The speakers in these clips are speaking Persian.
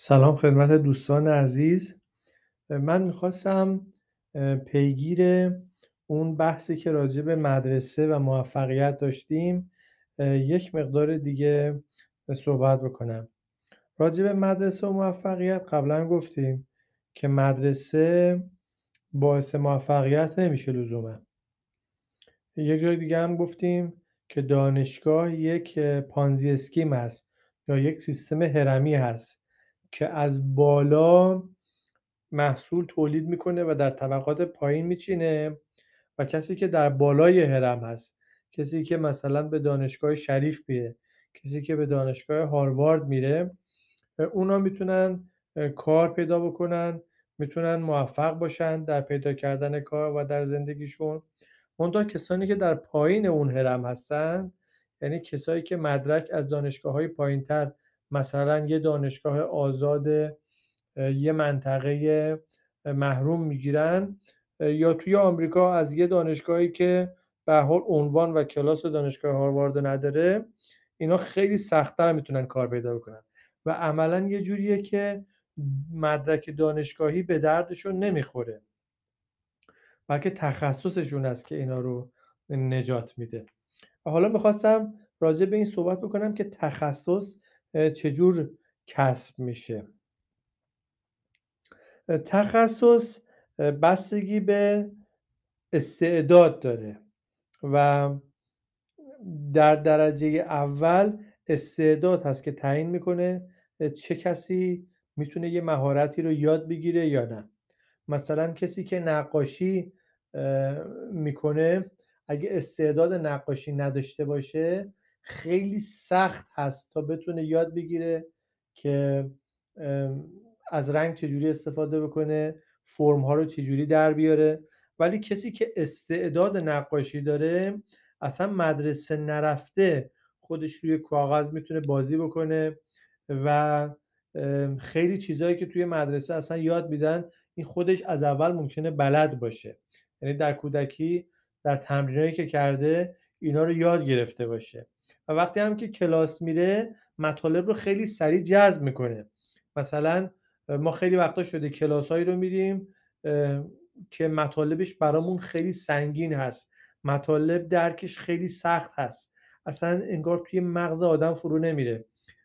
سلام خدمت دوستان عزیز. من می‌خواستم پیگیر اون بحثی که راجع به مدرسه و موفقیت داشتیم یک مقدار دیگه صحبت بکنم. راجع به مدرسه و موفقیت قبلا گفتیم که مدرسه باعث موفقیت نمیشه لزوما. یک جای دیگه هم گفتیم که دانشگاه یک پانزی اسکیم است یا یک سیستم هرمی هست. که از بالا محصول تولید می‌کنه و در طبقات پایین میچینه و کسی که در بالای هرم هست کسی که مثلا به دانشگاه شریف میره کسی که به دانشگاه هاروارد میره اونا می‌تونن کار پیدا بکنن می‌تونن موفق باشن در پیدا کردن کار و در زندگیشون. منتها کسانی که در پایین اون هرم هستن یعنی کسایی که مدرک از دانشگاه های پایین تر مثلا یه دانشگاه آزاد یه منطقه محروم می‌گیرن یا توی آمریکا از یه دانشگاهی که به حال عنوان و کلاس دانشگاه هاروارد نداره اینا خیلی سختتر می‌تونن کار پیدا کنن و عملا یه جوریه که مدرک دانشگاهی به دردشون نمی‌خوره بلکه تخصصشون است که اینا رو نجات میده. حالا می‌خواستم راجع به این صحبت بکنم که تخصص چجور کسب میشه؟ تخصص بستگی به استعداد داره و در درجه اول استعداد هست که تعیین می‌کنه چه کسی می‌تونه یه مهارتی رو یاد بگیره یا نه. مثلا کسی که نقاشی می‌کنه اگه استعداد نقاشی نداشته باشه خیلی سخت هست تا بتونه یاد بگیره که از رنگ چجوری استفاده بکنه فرم ها رو چجوری در بیاره. ولی کسی که استعداد نقاشی داره اصلا مدرسه نرفته خودش روی کاغذ می‌تونه بازی بکنه و خیلی چیزهایی که توی مدرسه اصلا یاد میدن این خودش از اول ممکنه بلد باشه. یعنی در کودکی در تمرینایی که کرده اینا رو یاد گرفته باشه. و وقتی هم که کلاس میره مطالب رو خیلی سریع جذب می‌کنه. مثلا ما خیلی وقتا شده کلاسایی رو میریم که مطالبش برامون خیلی سنگین هست. مطالب درکش خیلی سخت هست. اصلا انگار توی مغز آدم فرو نمیره.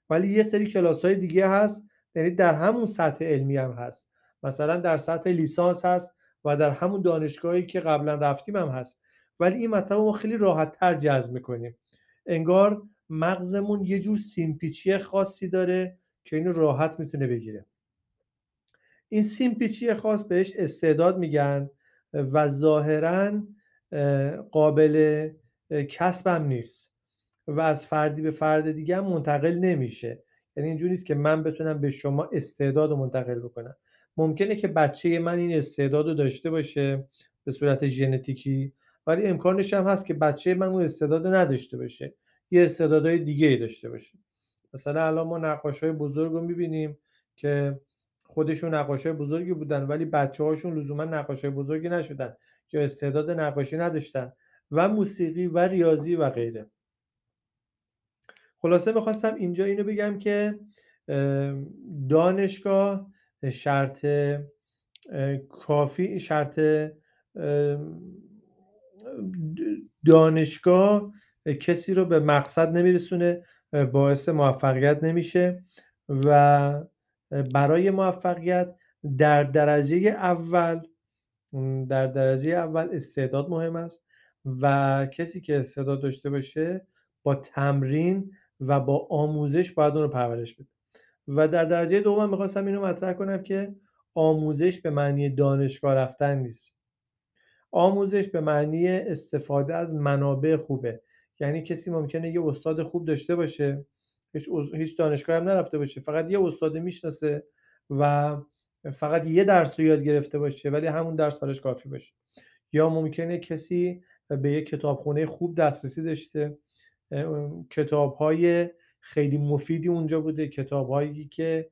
ولی یه سری کلاس های دیگه هست یعنی در همون سطح علمی هم هست. مثلا در سطح لیسانس هست و در همون دانشگاهی که قبلا رفتیم هم هست. ولی این مطلب ما خیلی راحت تر جذب می‌کنیم. انگار مغزمون یه جور سیمپیچی خاصی داره که اینو راحت می‌تونه بگیره. این سیمپیچی خاص بهش استعداد میگن و ظاهرا قابل کسبم نیست و از فردی به فرد دیگه هم منتقل نمیشه. یعنی اینجوری نیست که من بتونم به شما استعداد رو منتقل بکنم. ممکنه که بچه من این استعداد رو داشته باشه به صورت ژنتیکی ولی امکانش هم هست که بچه من اون استعداد نداشته باشه. یه استعدادهای دیگه ای داشته باشه. مثلا الان ما نقاش های بزرگ رو می‌بینیم که خودشون نقاش های بزرگی بودن ولی بچه هاشون لزوما نقاش های بزرگی نشدن یا استعداد نقاشی نداشتن و موسیقی و ریاضی و غیره. خلاصه می‌خواستم اینجا اینو بگم که دانشگاه شرط کافی شرط دانشگاه کسی رو به مقصد نمیرسونه باعث موفقیت نمیشه و برای موفقیت در درجه اول در درجه اول استعداد مهم است و کسی که استعداد داشته باشه با تمرین و با آموزش باید اون رو پرورش بده. و در درجه دوم می‌خواستم اینو مطرح کنم که آموزش به معنی دانشگاه رفتن نیست. آموزش به معنی استفاده از منابع خوبه. یعنی کسی ممکنه یه استاد خوب داشته باشه هیچ, هیچ دانشگاه هم نرفته باشه فقط یه استاد می‌شناسه و فقط یه درس رو یاد گرفته باشه ولی همون درس براش کافی باشه. یا ممکنه کسی به یه کتابخونه خوب دسترسی داشته کتاب های خیلی مفیدی اونجا بوده کتاب هایی که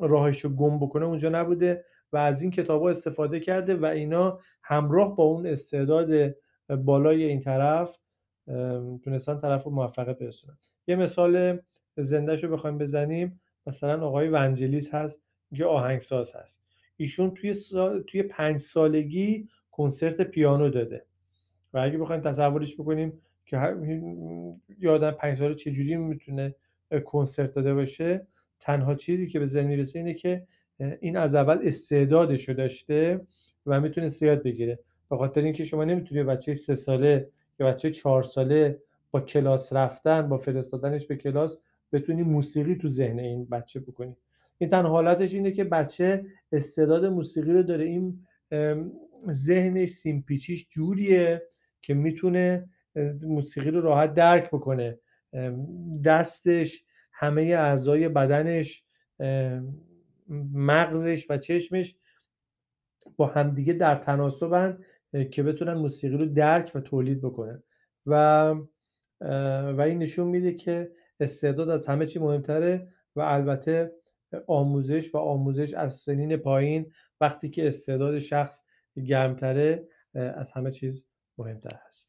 راهش رو گم بکنه اونجا نبوده. و از این کتاب ها استفاده کرده و اینا همراه با اون استعداد بالای این طرف تونستن طرف رو موفقیت برسونن. یه مثال زندهش رو بخوایم بزنیم. مثلا آقای ونجلیس هست که آهنگساز هست. ایشون توی سال... توی پنج سالگی کنسرت پیانو داده. و اگه بخوایم تصورش بکنیم که هر... یه آدم پنج ساله چجوری می‌تونه کنسرت داده باشه تنها چیزی که به ذهن می‌رسه اینه که این از اول استعدادش رو داشته و می‌تونه یاد بگیره. به خاطر اینکه شما نمی‌تونی بچه سه ساله یا بچه چهار ساله با کلاس رفتن با فرستادنش به کلاس بتونی موسیقی تو ذهن این بچه بکنی. این تنها حالتش اینه که بچه استعداد موسیقی رو داره. این ذهنش سیمپیچیش جوریه که می‌تونه موسیقی رو راحت درک بکنه. دستش همه اعضای بدنش مغزش و چشمش با همدیگه در تناسبن که بتونن موسیقی رو درک و تولید بکنن. و و این نشون میده که استعداد از همه چی مهمتره و البته آموزش و آموزش از سنین پایین وقتی که استعداد شخص گرمتره از همه چیز مهمتر هست.